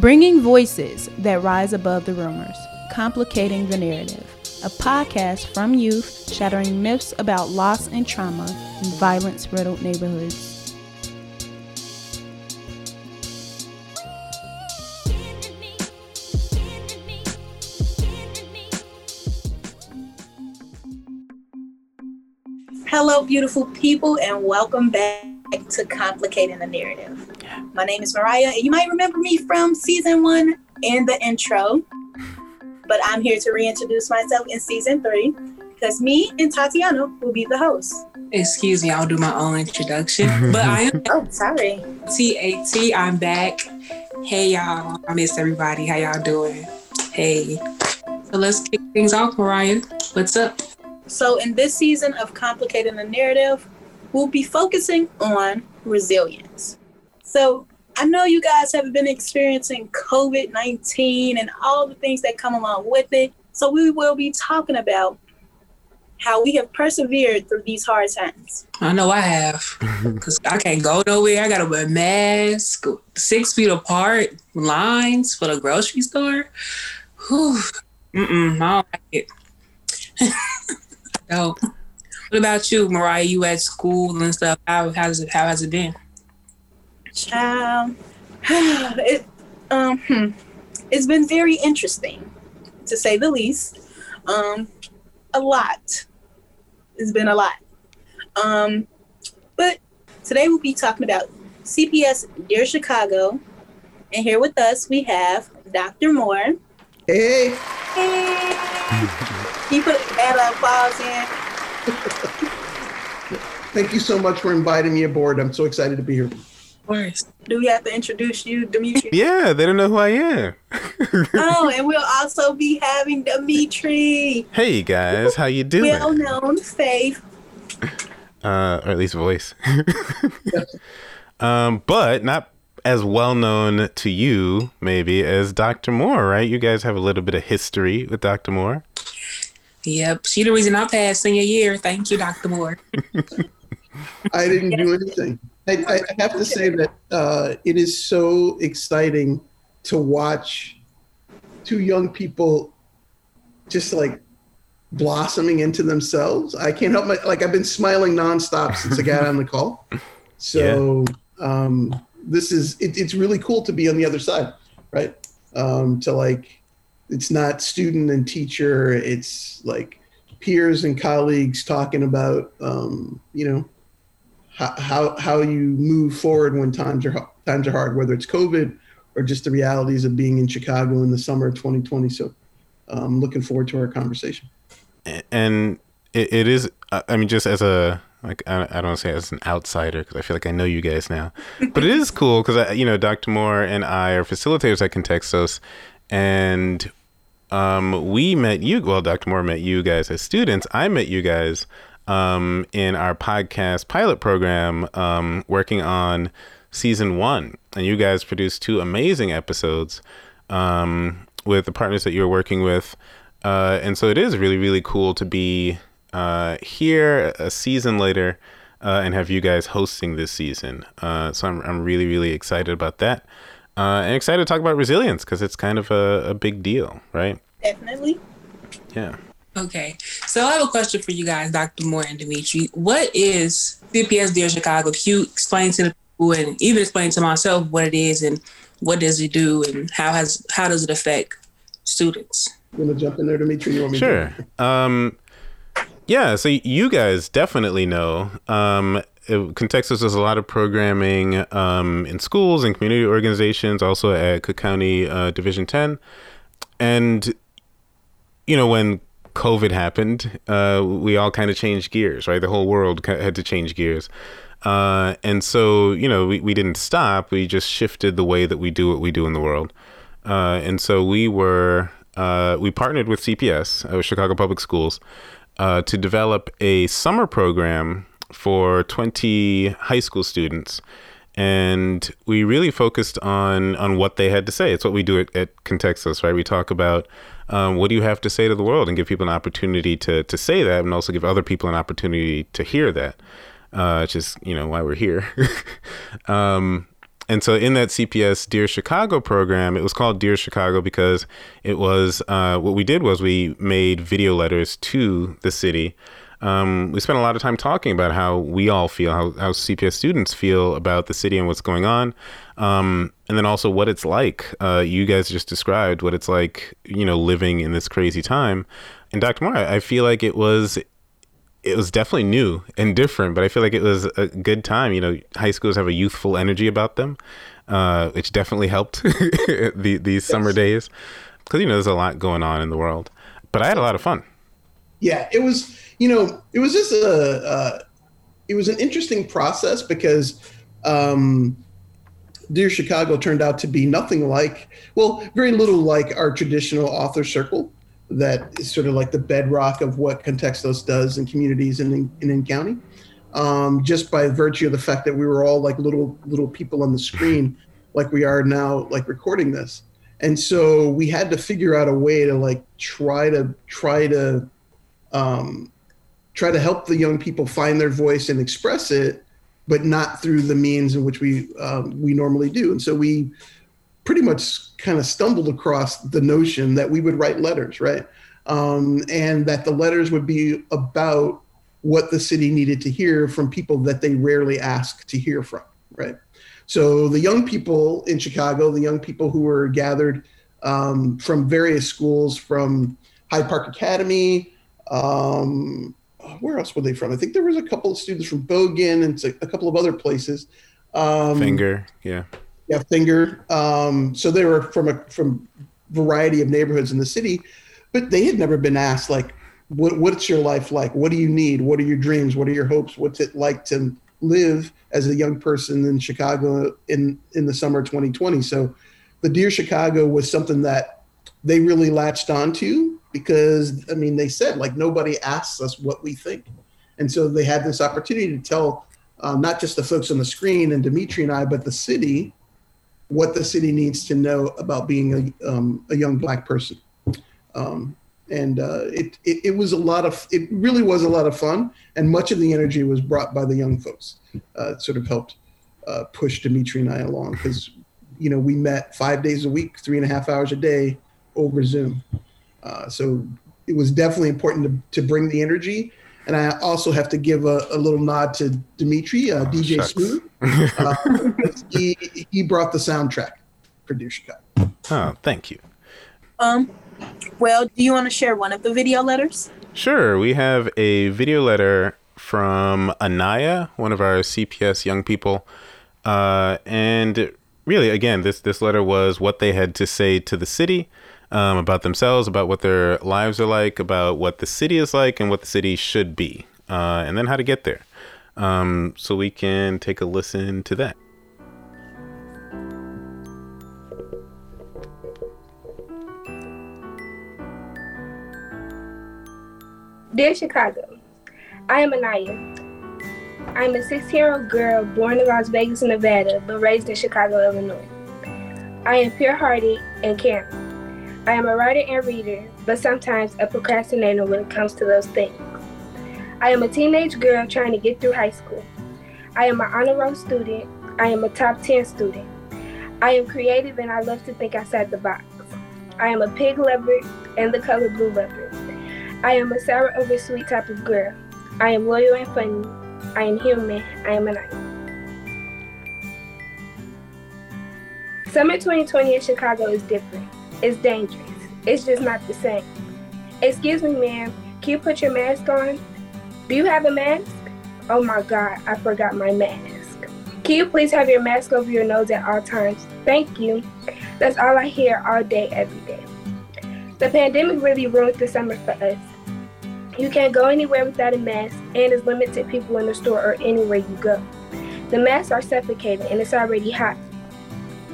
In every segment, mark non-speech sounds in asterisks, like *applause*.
Bringing voices that rise above the rumors, complicating the narrative. A podcast from youth shattering myths about loss and trauma in violence riddled neighborhoods. Hello, beautiful people, and welcome back to Complicating the Narrative. My name is Mariah, and you might remember me from season one in the intro, but I'm here to reintroduce myself in season three because me and Tatiana will be the hosts. Excuse me, I'll do my own introduction. *laughs* but I am Oh, sorry. TAT. I'm back. Hey y'all. I miss everybody. How y'all doing? Hey. So let's kick things off, Mariah. What's up? So, in this season of Complicating the Narrative, we'll be focusing on resilience. So, I know you guys have been experiencing COVID 19 and all the things that come along with it. So, we will be talking about how we have persevered through these hard times. I know I have. *laughs* Because I can't go nowhere. I got to wear a mask, six feet apart, lines for the grocery store. Whew. Mm-mm, I don't like it. *laughs* so, what about you, Mariah? You at school and stuff. How, how's it, how has it been? Child, *sighs* it, um, hmm, it's been very interesting, to say the least. Um, a lot. It's been a lot. Um, but today we'll be talking about CPS Dear Chicago, and here with us we have Dr. Moore. Hey, Hey. He put bad applause in. *laughs* thank you so much for inviting me aboard. I'm so excited to be here. Of course. Do we have to introduce you, Dimitri? *laughs* Yeah, they don't know who I am. *laughs* oh, and we'll also be having Dimitri, hey guys, how you doing? well known Faith. Uh, or at least voice. *laughs* um, but not as well known to you maybe as Dr. Moore, right? You guys have a little bit of history with Dr. Moore. Yep. She the reason I passed senior year. Thank you, Dr. Moore. I didn't do anything. I, I have to say that uh, it is so exciting to watch two young people just like blossoming into themselves. I can't help my like I've been smiling nonstop since I got on the call. *laughs* So um, this is it, it's really cool to be on the other side, right? Um, to like it's not student and teacher. It's like peers and colleagues talking about um, you know how, how you move forward when times are times are hard, whether it's COVID or just the realities of being in Chicago in the summer of 2020. So I'm looking forward to our conversation. And it, it is, I mean, just as a, like, I, I don't want to say as an outsider because I feel like I know you guys now, *laughs* but it is cool because, you know, Dr. Moore and I are facilitators at Contextos and um, we met you. Well, Dr. Moore met you guys as students. I met you guys um, in our podcast pilot program, um, working on season one, and you guys produced two amazing episodes um, with the partners that you were working with. Uh, and so it is really, really cool to be uh, here a season later uh, and have you guys hosting this season. Uh, so I'm, I'm really, really excited about that. Uh, and excited to talk about resilience because it's kind of a, a big deal, right? Definitely. Yeah. Okay. So I have a question for you guys, Dr. Moore and Dimitri. What is CPS Dear Chicago? Can you explain to the people and even explain to myself what it is and what does it do and how has how does it affect students? You want to jump in there, Dimitri? You want me Sure. To? Um, yeah. So you guys definitely know. Um, it, Contextos does a lot of programming um, in schools and community organizations, also at Cook County uh, Division 10. And, you know, when COVID happened, uh, we all kind of changed gears, right? The whole world had to change gears. Uh, and so, you know, we, we didn't stop. We just shifted the way that we do what we do in the world. Uh, and so we were, uh, we partnered with CPS, Chicago Public Schools, uh, to develop a summer program for 20 high school students. And we really focused on on what they had to say. It's what we do at, at Contextos, right? We talk about um, what do you have to say to the world and give people an opportunity to, to say that and also give other people an opportunity to hear that, uh, is, you know, why we're here. *laughs* um, and so in that CPS Dear Chicago program, it was called Dear Chicago because it was uh, what we did was we made video letters to the city. Um, we spent a lot of time talking about how we all feel, how, how CPS students feel about the city and what's going on. Um, and then also what it's like. Uh, you guys just described what it's like, you know, living in this crazy time. And Dr. Moore, I feel like it was it was definitely new and different, but I feel like it was a good time. You know, high schools have a youthful energy about them, uh, which definitely helped *laughs* the, these yes. summer days because you know there's a lot going on in the world. But I had a lot of fun. Yeah, it was. You know, it was just a. Uh, it was an interesting process because. Um, Dear Chicago turned out to be nothing like, well, very little like our traditional author circle that is sort of like the bedrock of what Contextos does in communities and in, in, in county. Um, just by virtue of the fact that we were all like little little people on the screen, *laughs* like we are now, like recording this, and so we had to figure out a way to like try to try to um, try to help the young people find their voice and express it, but not through the means in which we um, we normally do. And so we pretty much kind of stumbled across the notion that we would write letters, right? Um, and that the letters would be about what the city needed to hear from people that they rarely ask to hear from, right? So the young people in Chicago, the young people who were gathered um, from various schools, from Hyde Park Academy, um, where else were they from? I think there was a couple of students from Bogan and a couple of other places. Um, Fenger, yeah yeah, Fenger. Um, so they were from a from variety of neighborhoods in the city, but they had never been asked like, what, what's your life like? What do you need? What are your dreams? What are your hopes? What's it like to live as a young person in Chicago in in the summer of 2020? So, the Dear Chicago was something that they really latched onto because I mean they said like nobody asks us what we think, and so they had this opportunity to tell um, not just the folks on the screen and Dimitri and I, but the city what the city needs to know about being a, um, a young black person. Um, and uh, it, it, it, was a lot of, it really was a lot of fun. And much of the energy was brought by the young folks. Uh, sort of helped uh, push Dimitri and I along because, you know, we met five days a week, three and a half hours a day over Zoom. Uh, so it was definitely important to, to bring the energy and I also have to give a, a little nod to Dimitri, uh, oh, DJ shucks. Smooth. *laughs* Uh, he, he brought the soundtrack for Dear Chicago. Oh, thank you. Um, well, do you want to share one of the video letters? Sure. We have a video letter from Anaya, one of our CPS young people. Uh, and really, again, this, this letter was what they had to say to the city um, about themselves, about what their lives are like, about what the city is like, and what the city should be, uh, and then how to get there. Um, so we can take a listen to that. Dear Chicago, I am Anaya. I'm a 16 year old girl born in Las Vegas, Nevada, but raised in Chicago, Illinois. I am pure hearted and caring. I am a writer and reader, but sometimes a procrastinator when it comes to those things. I am a teenage girl trying to get through high school. I am an honor roll student. I am a top 10 student. I am creative and I love to think outside the box. I am a pig lover and the color blue lover. I am a sour over sweet type of girl. I am loyal and funny. I am human. I am a nice. Summer 2020 in Chicago is different. It's dangerous. It's just not the same. Excuse me, ma'am. Can you put your mask on? Do you have a mask? Oh my God, I forgot my mask. Can you please have your mask over your nose at all times? Thank you. That's all I hear all day, every day. The pandemic really ruined the summer for us. You can't go anywhere without a mask, and it's limited people in the store or anywhere you go. The masks are suffocating, and it's already hot.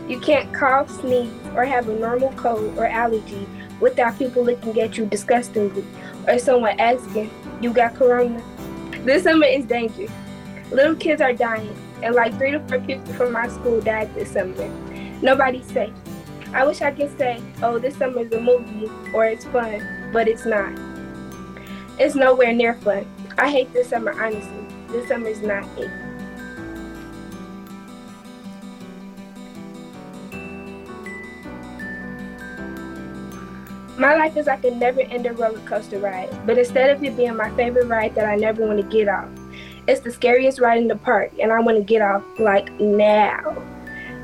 You can't cough, sneeze, or have a normal cold or allergy without people looking at you disgustingly or someone asking, You got corona? This summer is dangerous. Little kids are dying, and like three to four people from my school died this summer. Nobody's safe. I wish I could say, Oh, this summer is a movie or it's fun, but it's not. It's nowhere near fun. I hate this summer, honestly. This summer is not it. My life is like a never ending roller coaster ride, but instead of it being my favorite ride that I never want to get off, it's the scariest ride in the park, and I want to get off like now.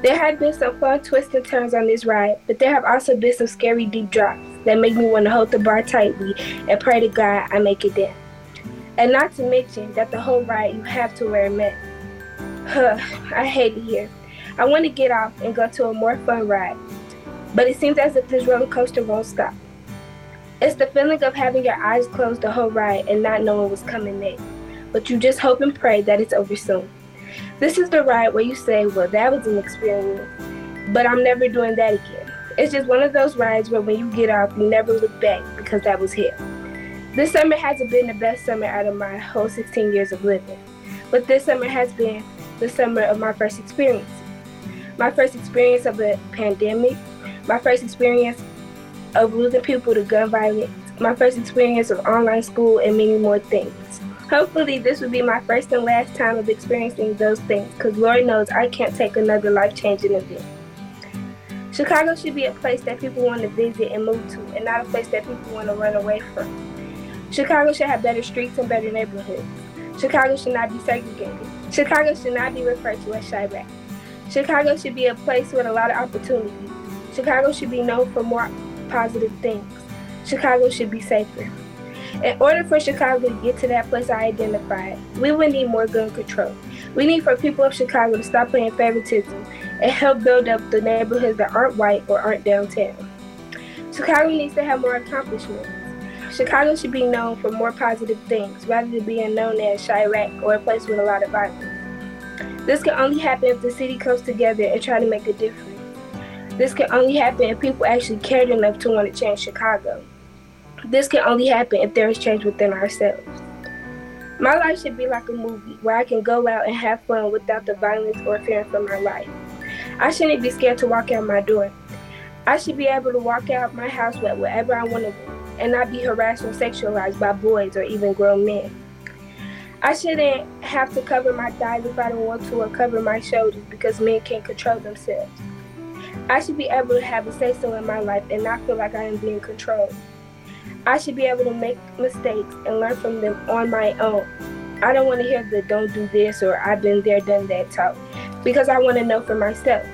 There have been some fun twists and turns on this ride, but there have also been some scary deep drops that make me want to hold the bar tightly and pray to God I make it down. And not to mention that the whole ride you have to wear a mask. Huh, I hate it here. I want to get off and go to a more fun ride, but it seems as if this roller coaster won't stop. It's the feeling of having your eyes closed the whole ride and not knowing what's coming next, but you just hope and pray that it's over soon. This is the ride where you say, Well, that was an experience, but I'm never doing that again. It's just one of those rides where when you get off, you never look back because that was here. This summer hasn't been the best summer out of my whole 16 years of living, but this summer has been the summer of my first experience. My first experience of a pandemic, my first experience of losing people to gun violence, my first experience of online school, and many more things. Hopefully, this will be my first and last time of experiencing those things, because Lord knows I can't take another life changing event. Chicago should be a place that people want to visit and move to, and not a place that people want to run away from. Chicago should have better streets and better neighborhoods. Chicago should not be segregated. Chicago should not be referred to as Chiraq. Chicago should be a place with a lot of opportunities. Chicago should be known for more positive things. Chicago should be safer. In order for Chicago to get to that place I identified, we would need more gun control. We need for people of Chicago to stop playing favoritism and help build up the neighborhoods that aren't white or aren't downtown. Chicago needs to have more accomplishments. Chicago should be known for more positive things rather than being known as Chiraq or a place with a lot of violence. This can only happen if the city comes together and try to make a difference. This can only happen if people actually cared enough to want to change Chicago. This can only happen if there is change within ourselves. My life should be like a movie where I can go out and have fun without the violence or fear for my life. I shouldn't be scared to walk out my door. I should be able to walk out my house with whatever I want to and not be harassed or sexualized by boys or even grown men. I shouldn't have to cover my thighs if I don't want to or cover my shoulders because men can't control themselves. I should be able to have a say so in my life and not feel like I am being controlled. I should be able to make mistakes and learn from them on my own. I don't want to hear the don't do this or I've been there, done that talk because I want to know for myself.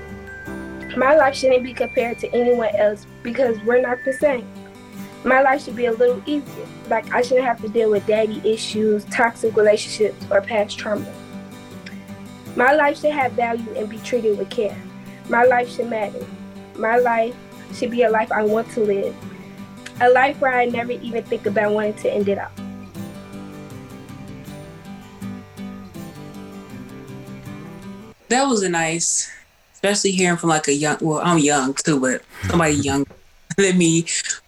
My life shouldn't be compared to anyone else because we're not the same. My life should be a little easier. Like I shouldn't have to deal with daddy issues, toxic relationships, or past trauma. My life should have value and be treated with care. My life should matter. My life should be a life I want to live a life where I never even think about wanting to end it up. That was a nice, especially hearing from like a young. Well, I'm young too, but somebody *laughs* young than me.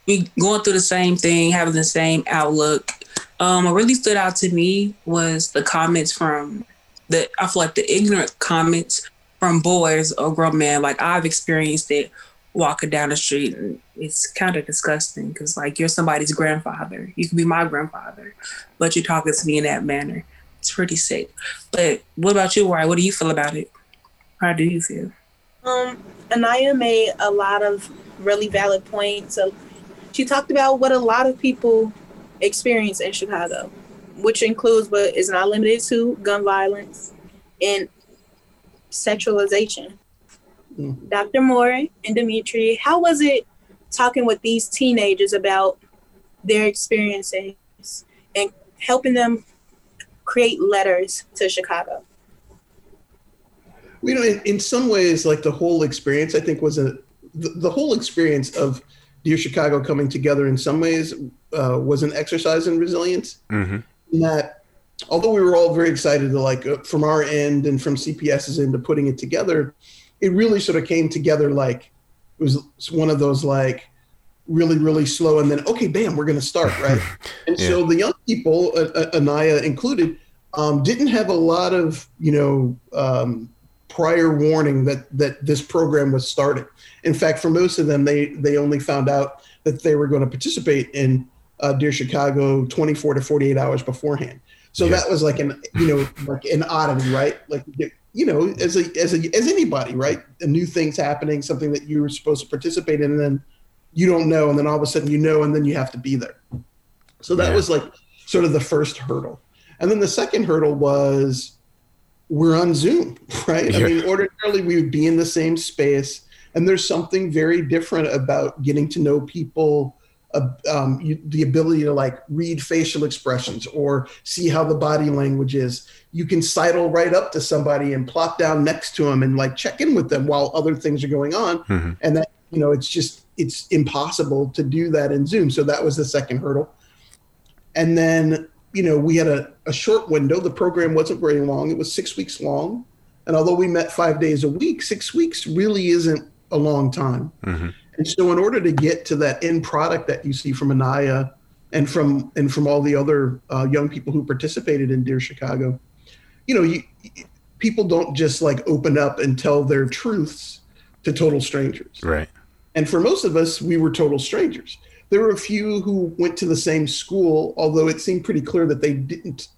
We going through the same thing, having the same outlook. Um, what really stood out to me was the comments from the. I feel like the ignorant comments from boys or grown men. Like I've experienced it walking down the street and it's kind of disgusting because like you're somebody's grandfather. You can be my grandfather but you're talking to me in that manner. It's pretty sick. But what about you Why? what do you feel about it? How do you feel? Um anaya made a lot of really valid points. So she talked about what a lot of people experience in chicago which includes but is not limited to gun violence and sexualization Mm-hmm. Dr. Moore and Dimitri, how was it talking with these teenagers about their experiences and helping them create letters to Chicago? You know, in, in some ways, like the whole experience, I think was a the, the whole experience of Dear Chicago coming together. In some ways, uh, was an exercise in resilience. Mm-hmm. In that, although we were all very excited to like uh, from our end and from CPS's end to putting it together, it really sort of came together like it was one of those like really really slow and then okay bam we're going to start right? *laughs* And yeah. so the young people uh, uh, anaya included um, didn't have a lot of you know um, prior warning that that this program was starting in fact for most of them they they only found out that they were going to participate in uh, dear chicago 24 to 48 hours beforehand so yeah. that was like an you know like an oddity right like you know, as a as a as anybody, right? A new thing's happening, something that you were supposed to participate in, and then you don't know, and then all of a sudden you know, and then you have to be there. So that Yeah. was like sort of the first hurdle. And then the second hurdle was we're on Zoom, *laughs* right? I mean, ordinarily we would be in the same space, and there's something very different about getting to know people. Uh, um, you, the ability to like read facial expressions or see how the body language is. You can sidle right up to somebody and plop down next to them and like check in with them while other things are going on. Mhm. And that, you know, it's just, it's impossible to do that in Zoom. So that was the second hurdle. And then, you know, we had a, a short window. The program wasn't very long, it was six weeks long. And although we met five days a week, six weeks really isn't a long time. Mhm. And so, in order to get to that end product that you see from Anaya and from and from all the other uh, young people who participated in Dear Chicago, you know, you, people don't just like open up and tell their truths to total strangers. Right. And for most of us, we were total strangers. There were a few who went to the same school, although it seemed pretty clear that they didn't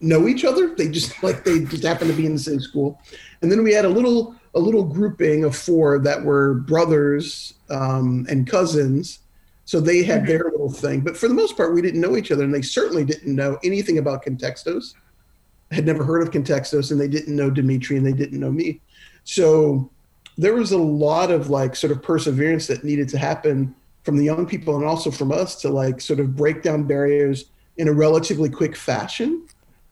know each other. They just like they just happened to be in the same school. And then we had a little a little grouping of four that were brothers um, and cousins. So they had their little thing. But for the most part, we didn't know each other, and they certainly didn't know anything about Contextos. Had never heard of Contextos, and they didn't know Dimitri, and they didn't know me. So there was a lot of like sort of perseverance that needed to happen from the young people and also from us to like sort of break down barriers in a relatively quick fashion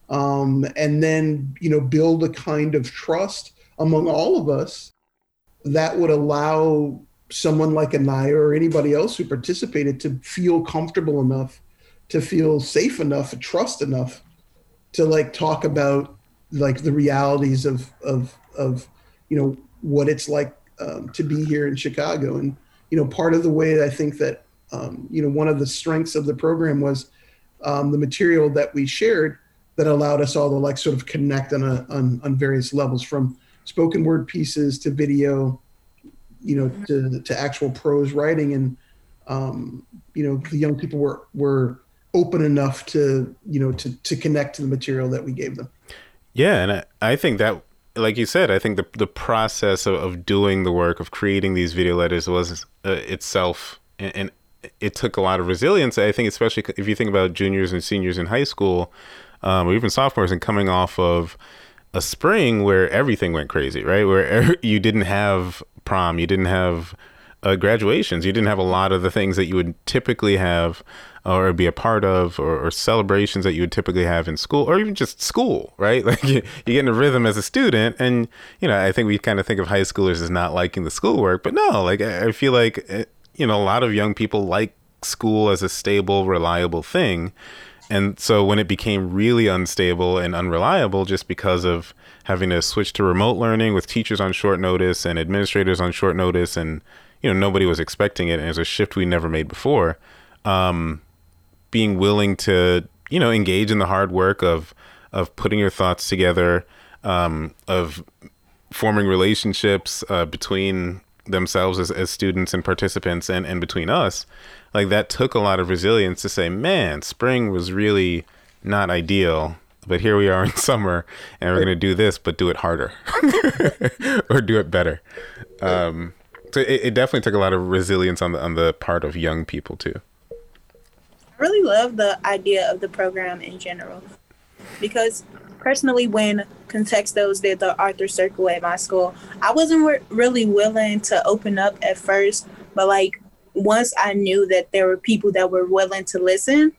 um, and then you know build a kind of trust among all of us that would allow someone like Anaya or anybody else who participated to feel comfortable enough to feel safe enough trust enough to like talk about like the realities of of of you know what it's like um, to be here in Chicago. And you know part of the way I think that um, you know one of the strengths of the program was um, the material that we shared that allowed us all to like sort of connect on a on, on various levels from spoken word pieces to video you know to, to actual prose writing. And um, you know the young people were were open enough to you know to to connect to the material that we gave them. Yeah, and I, I think that, like you said, I think the the process of, of doing the work of creating these video letters was uh, itself, and, it took a lot of resilience. I think, especially if you think about juniors and seniors in high school, um, or even sophomores, and coming off of a spring where everything went crazy, right? Where *laughs* you didn't have prom, you didn't have uh, graduations, you didn't have a lot of the things that you would typically have or be a part of or, or celebrations that you would typically have in school or even just school, right? *laughs* Like you, you get in a rhythm as a student and, you know, I think we kind of think of high schoolers as not liking the schoolwork, but no, like I I feel like, eh, you know, a lot of young people like school as a stable, reliable thing. And so when it became really unstable and unreliable just because of having to switch to remote learning with teachers on short notice and administrators on short notice and you know nobody was expecting it and a shift we never made before um, being willing to you know engage in the hard work of of putting your thoughts together um, of forming relationships uh, between themselves as, as students and participants and, and between us like that took a lot of resilience to say man spring was really not ideal but here we are in *laughs* summer and we're going to do this but do it harder *laughs* or do it better. Um, so it, it definitely took a lot of resilience on the on the part of young people too. I really love the idea of the program in general because personally, when Contextos did the Author Circle at my school, I wasn't re- really willing to open up at first, but like once I knew that there were people that were willing to listen,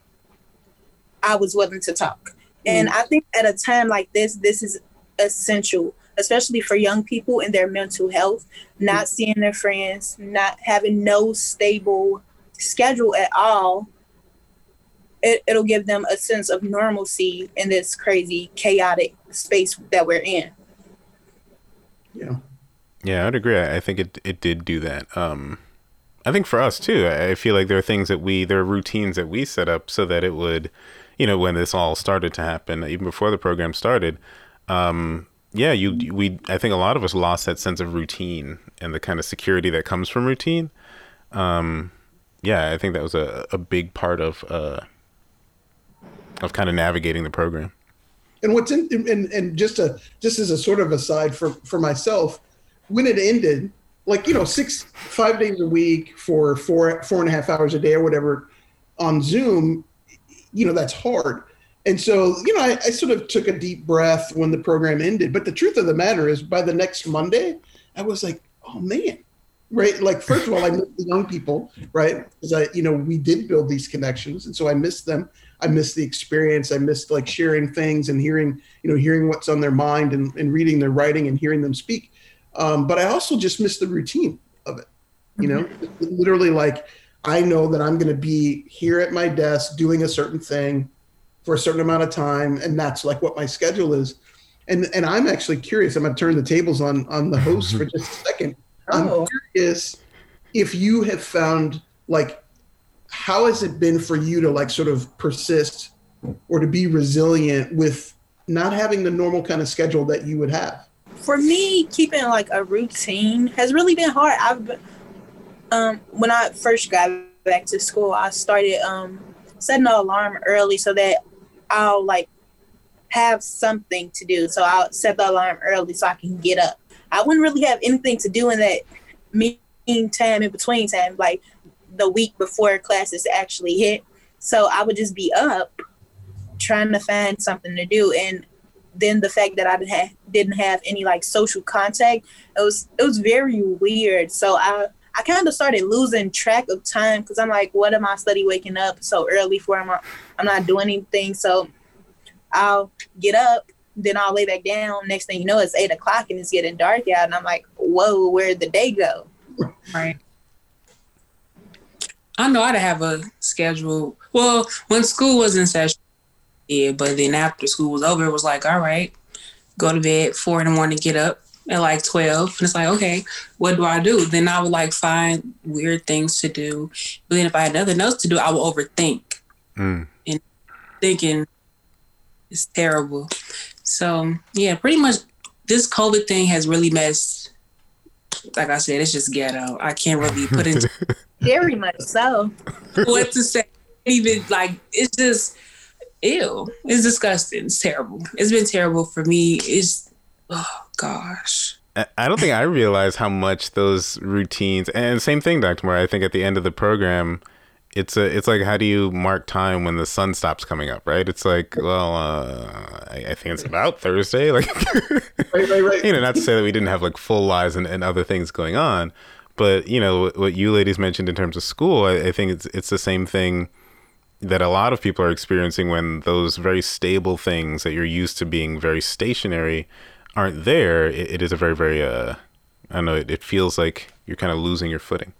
I was willing to talk. And I think at a time like this, this is essential, especially for young people and their mental health, not seeing their friends, not having no stable schedule at all it, it'll give them a sense of normalcy in this crazy chaotic space that we're in yeah Yeah, I'd agree. I I think it it did do that. Um, I think for us too. I feel like there are things that we there are routines that we set up so that it would, you know, when this all started to happen, even before the program started. Um, yeah, you we I think a lot of us lost that sense of routine and the kind of security that comes from routine. Um, yeah, I think that was a a big part of uh of kind of navigating the program. And what's in and, and just a just as a sort of aside for for myself, when it ended, like you know six five days a week for four four and a half hours a day or whatever on Zoom, you know that's hard. And so, you know, I, I, sort of took a deep breath when the program ended. But the truth of the matter is, by the next Monday, I was like, oh man, right? Like, first of all, I miss the young people, right? Because I, you know, we did build these connections, and so I missed them. I missed the experience. I missed like sharing things and hearing, you know, hearing what's on their mind and, and reading their writing and hearing them speak. Um, but I also just miss the routine of it. You know, mm-hmm. literally like I know that I'm going to be here at my desk doing a certain thing for a certain amount of time, and that's like what my schedule is. And and I'm actually curious. I'm going to turn the tables on on the host for just a *laughs* second. Oh. I'm curious if you have found like how has it been for you to like sort of persist or to be resilient with not having the normal kind of schedule that you would have? For me, keeping like a routine has really been hard. I've been, um, when I first got back to school, I started um, setting an alarm early so that I'll like have something to do. So I'll set the alarm early so I can get up. I wouldn't really have anything to do in that mean time in between time, like the week before classes actually hit. So I would just be up trying to find something to do. And then the fact that I didn't have, didn't have any like social contact, it was it was very weird. So I I kind of started losing track of time because I'm like, what am I study waking up so early for? I'm, I'm not doing anything. So I'll get up, then I'll lay back down. Next thing you know, it's eight o'clock and it's getting dark out. And I'm like, whoa, where'd the day go? Right. I know I'd have a schedule. Well, when school was in session, yeah, but then after school was over, it was like, all right, go to bed, four in the morning, get up, at like 12 and it's like okay what do i do? Then i would like find weird things to do. But then if i had nothing else to do i would overthink. Mm. and thinking is terrible. So yeah pretty much this covid thing has really messed like i said it's just ghetto. I can't really put *laughs* into very much so. what to say. Even like it's just ew it's disgusting it's terrible it's been terrible for me it's oh gosh. I don't think I realized how much those routines and same thing, Dr. Moore. I think at the end of the program, it's a it's like how do you mark time when the sun stops coming up, right? It's like, well, uh, I, I, think it's about Thursday, *laughs* like, right, right, right. you know, not to say that we didn't have like full lives and, and other things going on, but you know what you ladies mentioned in terms of school, I, I think it's it's the same thing that a lot of people are experiencing when those very stable things that you're used to being very stationary aren't there, it, it is a very, very, uh, I don't know, it, it feels like you're kind of losing your footing.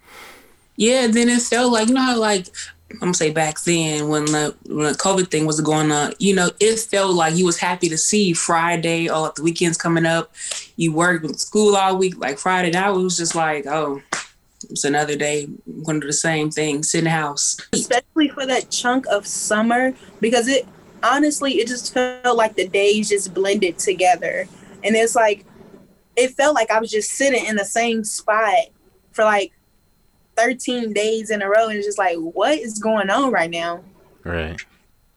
Yeah, then it felt like, you know how, like, I'm gonna say back then when the, when the COVID thing was going on, you know, it felt like you was happy to see Friday or the weekends coming up. You worked with school all week, like Friday. Now it was just like, oh, it's another day. I'm gonna the same thing, sit in the house. Especially for that chunk of summer, because it honestly, it just felt like the days just blended together. And it's like, it felt like I was just sitting in the same spot for like 13 days in a row. And it's just like, what is going on right now? Right.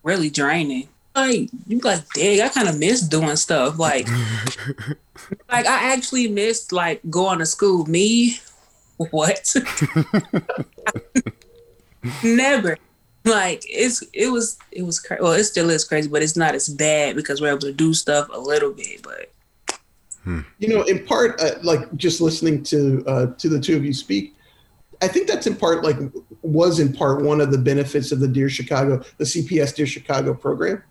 Really draining. Like, you like, dang, I kind of miss doing stuff. Like, *laughs* like I actually missed like going to school. Me, what? Never. Like it's it was it was crazy. Well, it still is crazy, but it's not as bad because we're able to do stuff a little bit. But Hmm. You know, in part, uh, like just listening to uh, to the two of you speak, I think that's in part like was in part one of the benefits of the Dear Chicago, the CPS Dear Chicago program,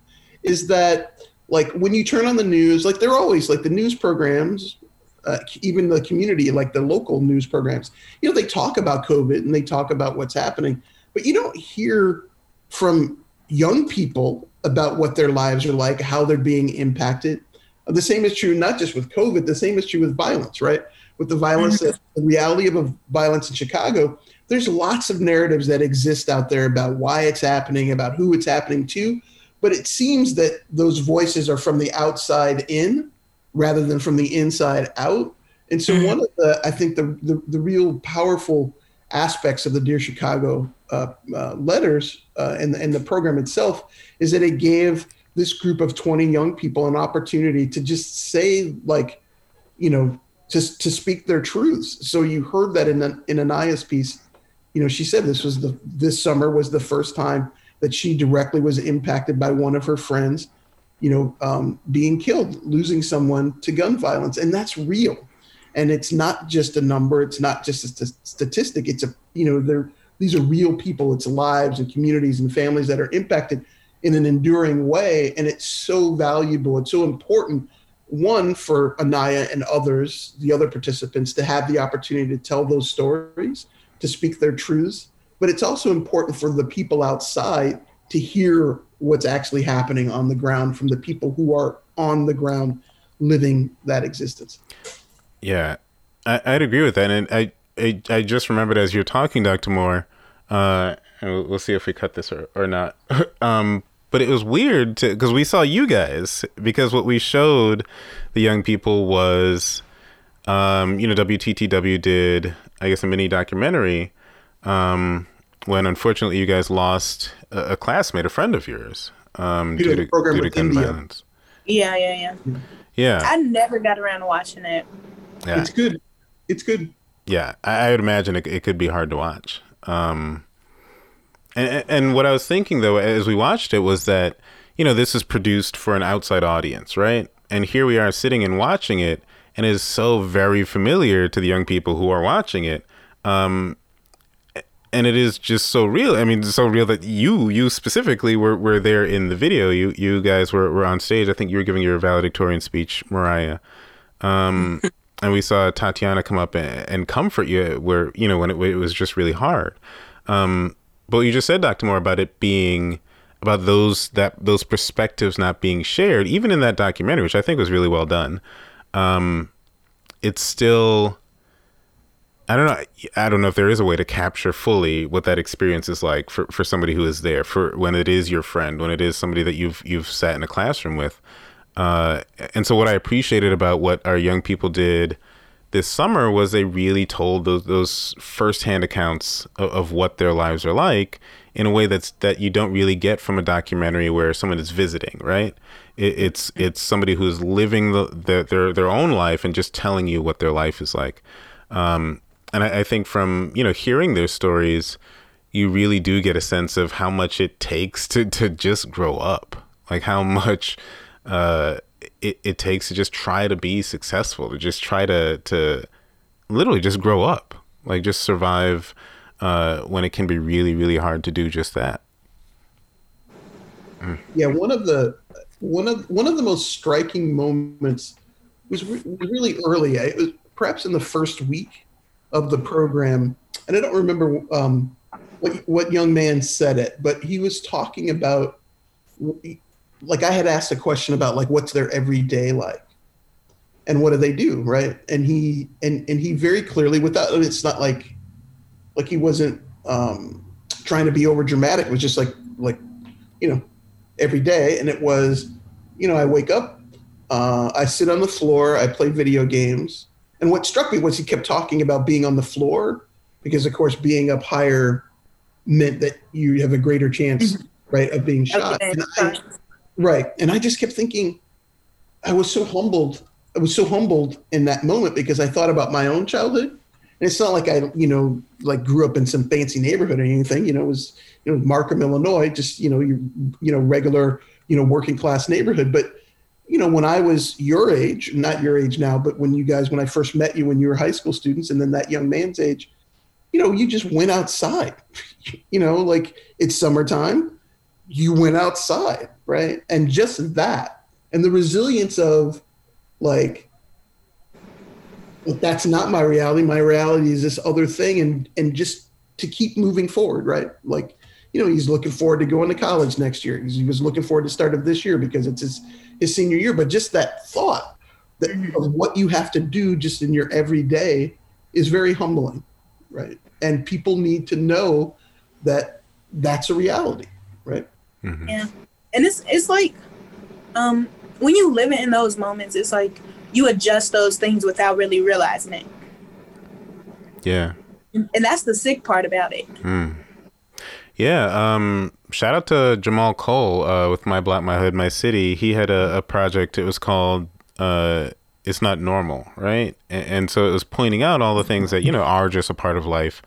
is that like when you turn on the news, like they're always like the news programs, uh, even the community, like the local news programs, you know, they talk about COVID and they talk about what's happening, but you don't hear from young people about what their lives are like, how they're being impacted the same is true not just with COVID. The same is true with violence, right? With the violence, mm-hmm. the reality of violence in Chicago. There's lots of narratives that exist out there about why it's happening, about who it's happening to, but it seems that those voices are from the outside in rather than from the inside out. And so, mm-hmm. one of the, I think, the, the, the real powerful aspects of the Dear Chicago uh, uh, letters uh, and, and the program itself is that it gave this group of 20 young people an opportunity to just say like you know to, to speak their truths. So you heard that in in Anaya's piece. You know, she said this was the this summer was the first time that she directly was impacted by one of her friends, you know, um, being killed, losing someone to gun violence, and that's real. And it's not just a number. It's not just a st- statistic. It's a you know, these are real people. It's lives and communities and families that are impacted in an enduring way, and it's so valuable. It's so important one for Anaya and others, the other participants, to have the opportunity to tell those stories, to speak their truths. But it's also important for the people outside to hear what's actually happening on the ground from the people who are on the ground living that existence. Yeah, I, would agree with that. And I, I, I, just remembered as you're talking, Dr. Moore, uh, and we'll, see if we cut this or, or not. *laughs* um, but it was weird because we saw you guys because what we showed the young people was um, you know WTTW did I guess a mini documentary um, when unfortunately you guys lost a, a classmate a friend of yours um, due, to, due to gun India. violence. Yeah yeah yeah. Yeah. I never got around to watching it. Yeah. It's good. It's good. Yeah I, I would imagine it, it could be hard to watch. Um, and, and what I was thinking though, as we watched it, was that you know this is produced for an outside audience, right? And here we are sitting and watching it, and it is so very familiar to the young people who are watching it. Um, and it is just so real. I mean, so real that you, you specifically, were, were there in the video. You, you guys were, were on stage. I think you were giving your valedictorian speech, Mariah. Um, *laughs* and we saw Tatiana come up and, and comfort you, where you know when it, it was just really hard. Um, but you just said, Dr. Moore, about it being about those that those perspectives not being shared, even in that documentary, which I think was really well done. Um, it's still I don't know. I don't know if there is a way to capture fully what that experience is like for, for somebody who is there, for when it is your friend, when it is somebody that you've you've sat in a classroom with. Uh, and so, what I appreciated about what our young people did this summer was they really told those those firsthand accounts of, of, what their lives are like in a way that's that you don't really get from a documentary where someone is visiting, right? It, it's it's somebody who's living the, their, their their own life and just telling you what their life is like. Um, and I, I think from you know hearing their stories, you really do get a sense of how much it takes to to just grow up, like how much. Uh, it, it takes to just try to be successful, to just try to to literally just grow up, like just survive uh, when it can be really really hard to do just that. Mm. Yeah, one of the one of one of the most striking moments was, re- really early. It was perhaps in the first week of the program, and I don't remember um, what what young man said it, but he was talking about like I had asked a question about like what's their everyday like and what do they do right? And he and and he very clearly without it's not like like he wasn't um trying to be over dramatic it was just like like you know every day. And it was you know I wake up uh, I sit on the floor I play video games and what struck me was he kept talking about being on the floor because of course being up higher meant that you have a greater chance mm-hmm. right of being shot and I, Right. And I just kept thinking, I was so humbled. I was so humbled in that moment because I thought about my own childhood. And it's not like I, you know, like grew up in some fancy neighborhood or anything. You know, it was, you know, Markham, Illinois, just, you know, your, you know, regular, you know, working class neighborhood. But, you know, when I was your age, not your age now, but when you guys, when I first met you when you were high school students and then that young man's age, you know, you just went outside. *laughs* you know, like it's summertime, you went outside right? And just that, and the resilience of like, that's not my reality. My reality is this other thing, and and just to keep moving forward, right? Like, you know, he's looking forward to going to college next year. He was looking forward to start of this year because it's his his senior year. But just that thought that of what you have to do just in your everyday is very humbling, right? And people need to know that that's a reality, right? Mm-hmm. Yeah and it's it's like um when you live in those moments it's like you adjust those things without really realizing it yeah and that's the sick part about it mm. Yeah um shout out to Jahmal Cole uh, with My Block My Hood My City he had a, a project it was called uh it's not normal, right? And, and, so it was pointing out all the things that you know are just a part of life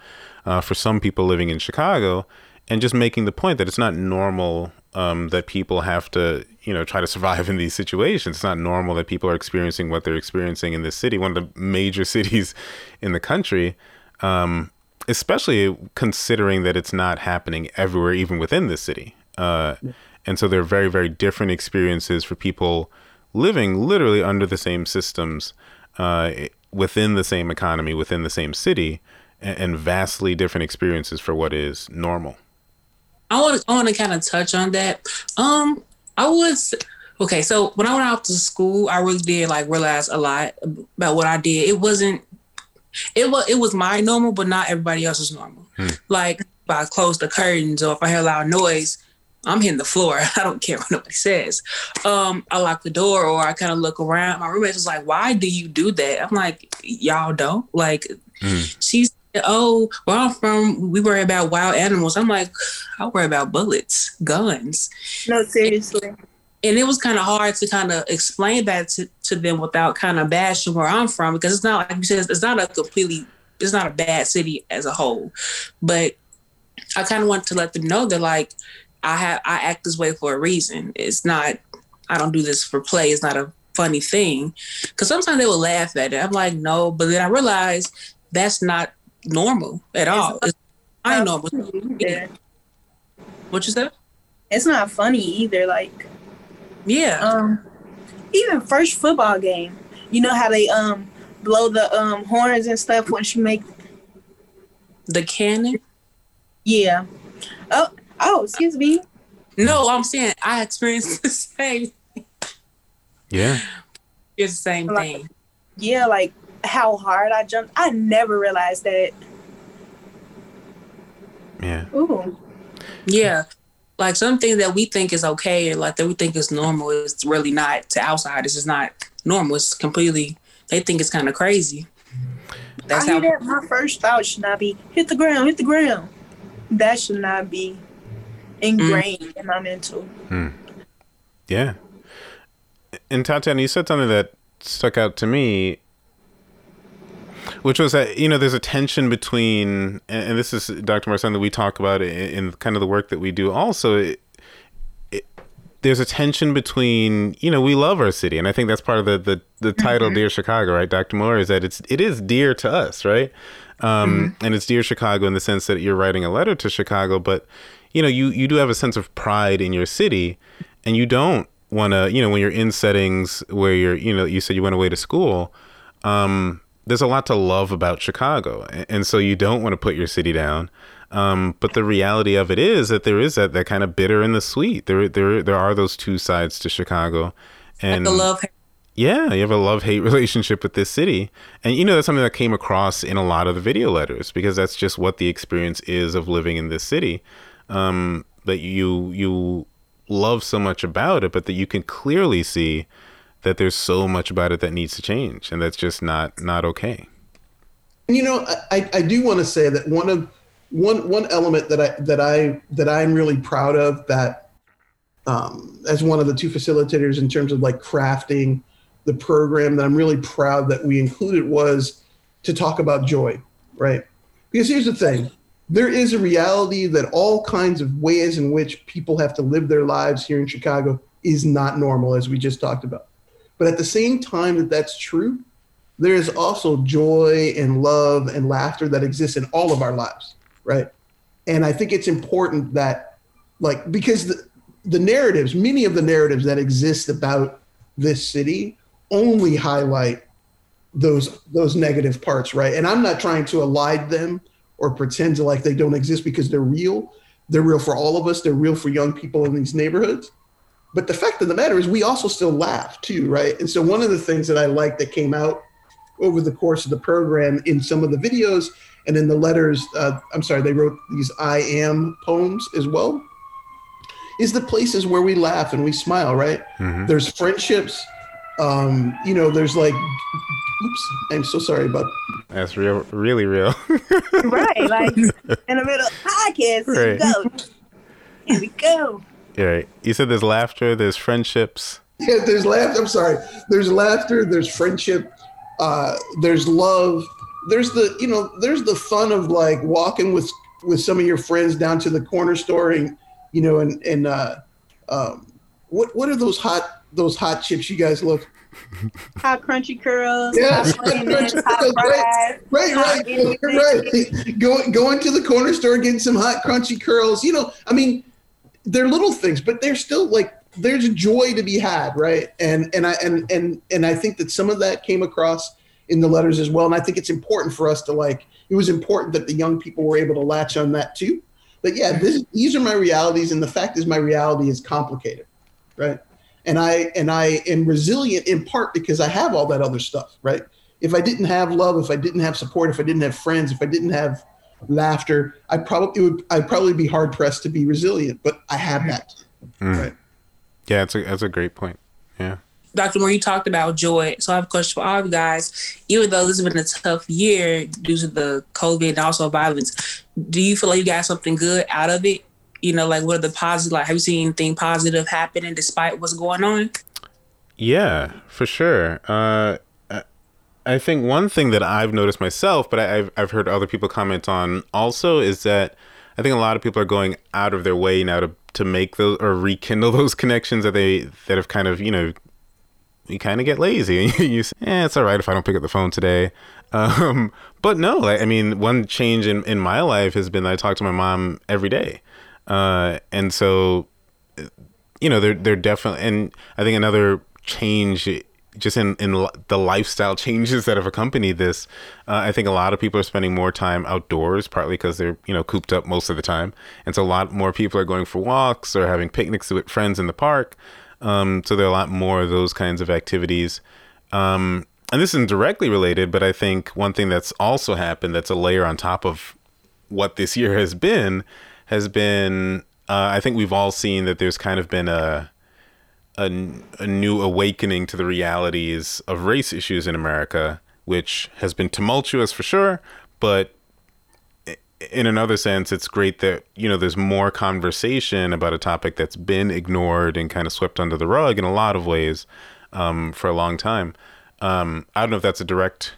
uh, for some people living in Chicago, and just making the point that it's not normal um, that people have to you know try to survive *laughs* in these situations. It's not normal that people are experiencing what they're experiencing in this city, one of the major *laughs* cities in the country. Um, especially considering that it's not happening everywhere, even within the city. Uh, and so they're very, very different experiences for people living literally under the same systems, uh, within the same economy, within the same city, and, and vastly different experiences for what is normal. I want to, I want to kind of touch on that. Um, I was okay. So when I went out to school, I really did like realize a lot about what I did. It wasn't. It was it was my normal, but not everybody else's normal. Hmm. Like if I close the curtains or if I heard loud noise, I'm hitting the floor. *laughs* I don't care what nobody says. Um, I lock the door or I kind of look around. My roommate was like, "Why do you do that?" I'm like, "Y'all don't." Like, mm. she's oh, where I'm from, we worry about wild animals. I'm like, I worry about bullets, guns. No, seriously. And, and it was kind of hard to kind of explain that to, to them without kind of bashing where I'm from because it's not like you said, it's not a completely, it's not a bad city as a whole, but I kind of want to let them know that like I have I act this way for a reason. It's not I don't do this for play. It's not a funny thing. Cause sometimes they will laugh at it. I'm like, no, but then I realize that's not normal at all. It's I normal. Yeah. What you said? It's not funny either. Like, yeah. Um, even first football game, you know how they um blow the um horns and stuff once you make the cannon. Yeah. Oh, Oh, excuse me. No, I'm saying I experienced *laughs* the same. Yeah. It's the same like, thing. Yeah, like how hard I jumped. I never realized that. Yeah. Ooh. Yeah. Like something that we think is okay or like that we think is normal is really not to outsiders. It's not normal. It's completely they think it's kind of crazy. That's I how that. My first thought should not be hit the ground, hit the ground. That should not be ingrained mm. in my mental. Mm. Yeah. And Tatiana, you said something that stuck out to me, which was that you know there's a tension between, and this is Dr. Marsan that we talk about in, in, kind of the work that we do. Also, it, it, there's a tension between you know we love our city, and I think that's part of the the, the title mm-hmm. "Dear Chicago," right, Dr. Moore, is that it's it is dear to us, right? Um, mm-hmm. And it's dear Chicago in the sense that you're writing a letter to Chicago, but you know, you you do have a sense of pride in your city, and you don't want to, you know, when you're in settings where you're, you know, you said you went away to school. Um, there's a lot to love about Chicago, and so you don't want to put your city down. Um, but the reality of it is that there is that, that kind of bitter and the sweet. There, there, there are those two sides to Chicago, and like love. Yeah, you have a love hate *laughs* relationship with this city, and you know that's something that came across in a lot of the video letters because that's just what the experience is of living in this city um, that you you love so much about it, but that you can clearly see that there's so much about it that needs to change, and that's just not not okay. You know, I, I do want to say that one of one one element that I that I that I'm really proud of that um, as one of the two facilitators in terms of like crafting the program that I'm really proud that we included was to talk about joy, right? Because here's the thing there is a reality that all kinds of ways in which people have to live their lives here in Chicago is not normal, as we just talked about. But at the same time that that's true, there is also joy and love and laughter that exists in all of our lives, right? And I think it's important that, like, because the, the narratives, many of the narratives that exist about this city only highlight those those negative parts, right? And I'm not trying to elide them or pretend to like they don't exist because they're real. They're real for all of us. They're real for young people in these neighborhoods. But the fact of the matter is, we also still laugh too, right? And so one of the things that I like that came out over the course of the program in some of the videos and in the letters, uh, I'm sorry, they wrote these I am poems as well, is the places where we laugh and we smile, right? Mm-hmm. There's friendships. Um, you know, there's like Oops, I'm so sorry about. That's real, really real. right, like *laughs* in the middle of podcast. Right. Go. Here we go. Yeah, right. You said there's laughter, there's friendships. *laughs* yeah, there's laughter. I'm sorry. There's laughter. There's friendship. Uh, there's love. There's the you know there's the fun of like walking with with some of your friends down to the corner store and you know and and uh, um, what what are those hot those hot chips you guys love? Hot crunchy curls. Yeah, hot onions, hot fries, Right, hot right, right. Go going to the corner store, getting some hot crunchy curls. You know, I mean, they're little things, but they're still like there's joy to be had, right? And and I and and and I think that some of that came across in the letters as well. And I think it's important for us to like. It was important that the young people were able to latch on that too. But yeah, this, these are my realities, and the fact is, my reality is complicated, right? And I and I am resilient in part because I have all that other stuff, right? If I didn't have love, if I didn't have support, if I didn't have friends, if I didn't have laughter, I probably would I'd probably be hard pressed to be resilient. But I have that, right? Yeah, that's a that's a great point. Yeah. Dr. Moore, you talked about joy. So I have a question for all of you guys. Even though this has been a tough year due to the COVID and also violence, do you feel like you got something good out of it? You know, like what are the positive? Like, have you seen anything positive happening despite what's going on? Yeah, for sure. Uh, I- I think one thing that I've noticed myself, but I, I've I've heard other people comment on also, is that I think a lot of people are going out of their way now to to make those or rekindle *laughs* those connections that they that have kind of you know you kind of get lazy. and *laughs* you say, eh, it's all right if I don't pick up the phone today. *laughs* Um, but no, like, I mean, one change in, in my life has been that I talk to my mom every day. Uh, and so, you know, they're, they're definitely, and I think another change just in, in the lifestyle changes that have accompanied this, uh, I think a lot of people are spending more time outdoors, partly because they're, you know, cooped up most of the time. And so a lot more people are going for walks or having picnics with friends in the park. Um, so there are a lot more of those kinds of activities. Um, and this isn't directly related, but I think one thing that's also happened that's a layer on top of what this year has been has been uh, I think we've all seen that there's kind of been a, a a new awakening to the realities of race issues in America, which has been tumultuous for sure, but in another sense, it's great that you know there's more conversation about a topic that's been ignored and kind of swept under the rug in a lot of ways um, for a long time. Um, I don't know if that's a direct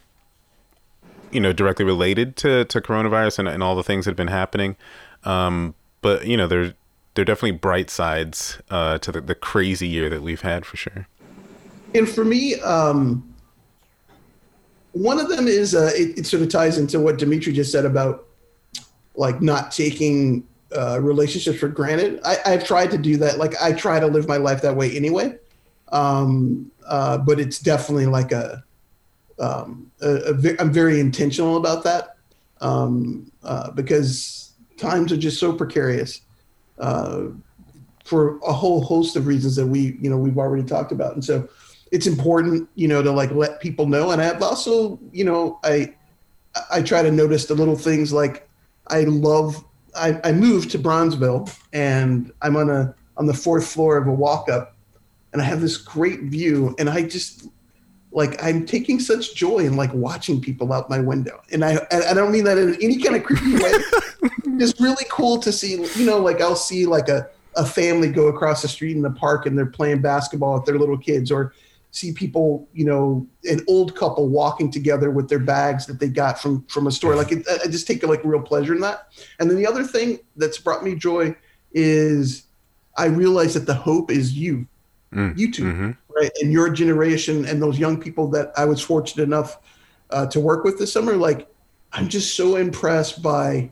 you know directly related to to coronavirus and, and all the things that have been happening um but you know there there are definitely bright sides uh to the, the crazy year that we've had for sure And for me, um, one of them is uh, it, it sort of ties into what Dimitri just said about like not taking uh, relationships for granted. I, I've tried to do that. Like I try to live my life that way anyway. Um, uh, but it's definitely like a, um, a, a I'm very intentional about that um, uh, because times are just so precarious uh, for a whole host of reasons that we, you know, we've already talked about. And so it's important, you know, to like let people know. And I've also, you know, I, I try to notice the little things like I love, I, I moved to Bronzeville and I'm on a, on the fourth floor of a walk up and I have this great view and I just like I'm taking such joy in like watching people out my window. And I and I don't mean that in any kind of creepy way. *laughs* it's really cool to see, you know, like I'll see like a, a family go across the street in the park and they're playing basketball with their little kids or see people, you know, an old couple walking together with their bags that they got from from a store. Like it, I just take like real pleasure in that. And then the other thing that's brought me joy is I realize that the hope is you, Mm. you 2 Mhm. right? And your generation and those young people that I was fortunate enough uh, to work with this summer. Like I'm just so impressed by,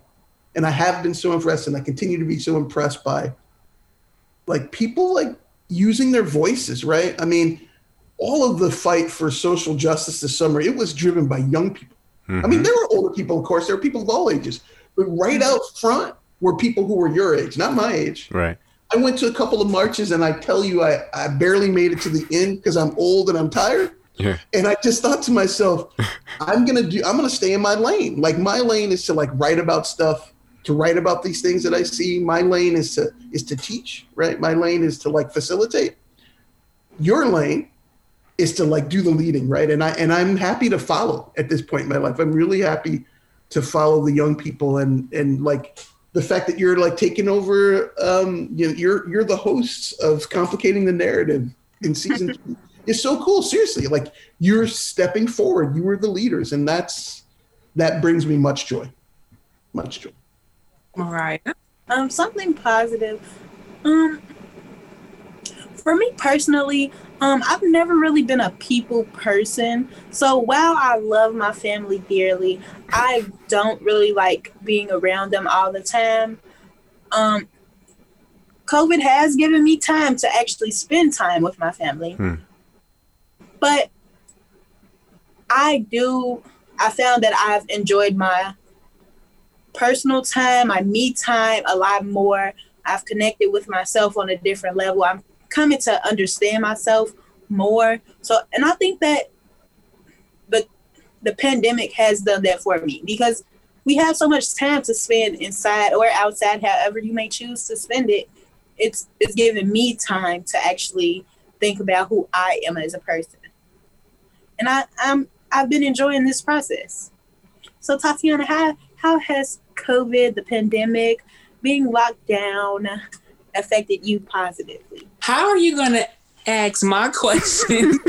and I have been so impressed, and I continue to be so impressed by, like people like using their voices, right? I mean, all of the fight for social justice this summer, it was driven by young people. I mean, Mhm. there were older people, of course, there were people of all ages, but right out front were people who were your age, not my age. right I went to a couple of marches, and I tell you, I, I barely made it to the end because I'm old and I'm tired. yeah And I just thought to myself, *laughs* I'm gonna do. I'm gonna stay in my lane. Like my lane is to like write about stuff, to write about these things that I see. My lane is to is to teach. Right. My lane is to like facilitate. Your lane is to like do the leading. Right. And I and I'm happy to follow at this point in my life. I'm really happy to follow the young people and and like the fact that you're like taking over. Um, you know, you're you're the hosts of complicating the narrative in season *laughs* two is so cool. Seriously, like you're stepping forward. You were the leaders, and that's that brings me much joy. Much joy. Mariah. Um, something positive. Um, for me personally, um, I've never really been a people person. So while I love my family dearly, I don't really like being around them all the time. Um, COVID has given me time to actually spend time with my family. Hmm. But I do, I found that I've enjoyed my personal time, my me time a lot more. I've connected with myself on a different level. I'm coming to understand myself more. So, and I think that the the pandemic has done that for me because we have so much time to spend inside or outside, however you may choose to spend it. It's it's giving me time to actually think about who I am as a person, and I I'm I've been enjoying this process. So, Tatiana, how how has COVID, the pandemic, being locked down, affected you positively? How are you gonna ask my question? *laughs*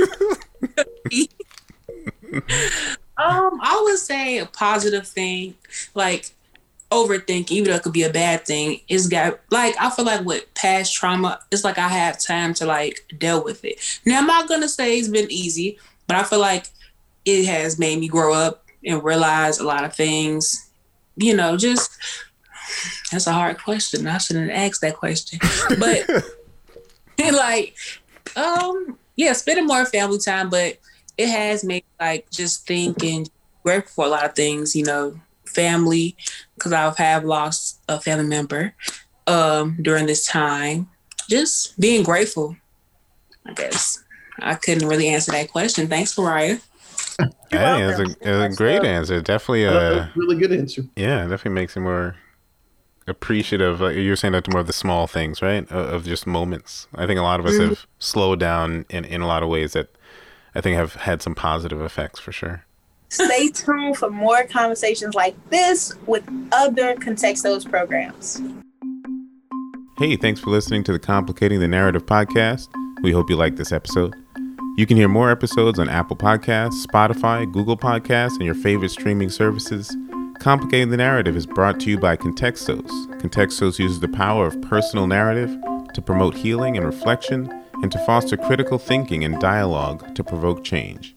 um, I would say a positive thing, like overthinking, even though it could be a bad thing, is got like I feel like with past trauma, it's like I have time to like deal with it. Now I'm not gonna say it's been easy, but I feel like it has made me grow up and realize a lot of things. You know, just that's a hard question. I shouldn't have asked that question. But *laughs* *laughs* like, um, yeah, spending more family time, but it has made like just think and grateful for a lot of things, you know, family, because I have have lost a family member um during this time. Just being grateful, I guess. I couldn't really answer that question. Thanks, Mariah. I think it's a, it's a great answer. Definitely, a uh, really good answer. yeah, definitely makes it more appreciative. Like you're saying that to more of the small things, right? Of, of just moments. I think a lot of us have mm-hmm. slowed down in, in a lot of ways that I think have had some positive effects for sure. Stay tuned for more conversations like this with other Contextos programs. Hey, thanks for listening to the Complicating the Narrative podcast. We hope you liked this episode. You can hear more episodes on Apple Podcasts, Spotify, Google Podcasts, and your favorite streaming services. Complicating the Narrative is brought to you by Contextos. Contextos uses the power of personal narrative to promote healing and reflection and to foster critical thinking and dialogue to provoke change.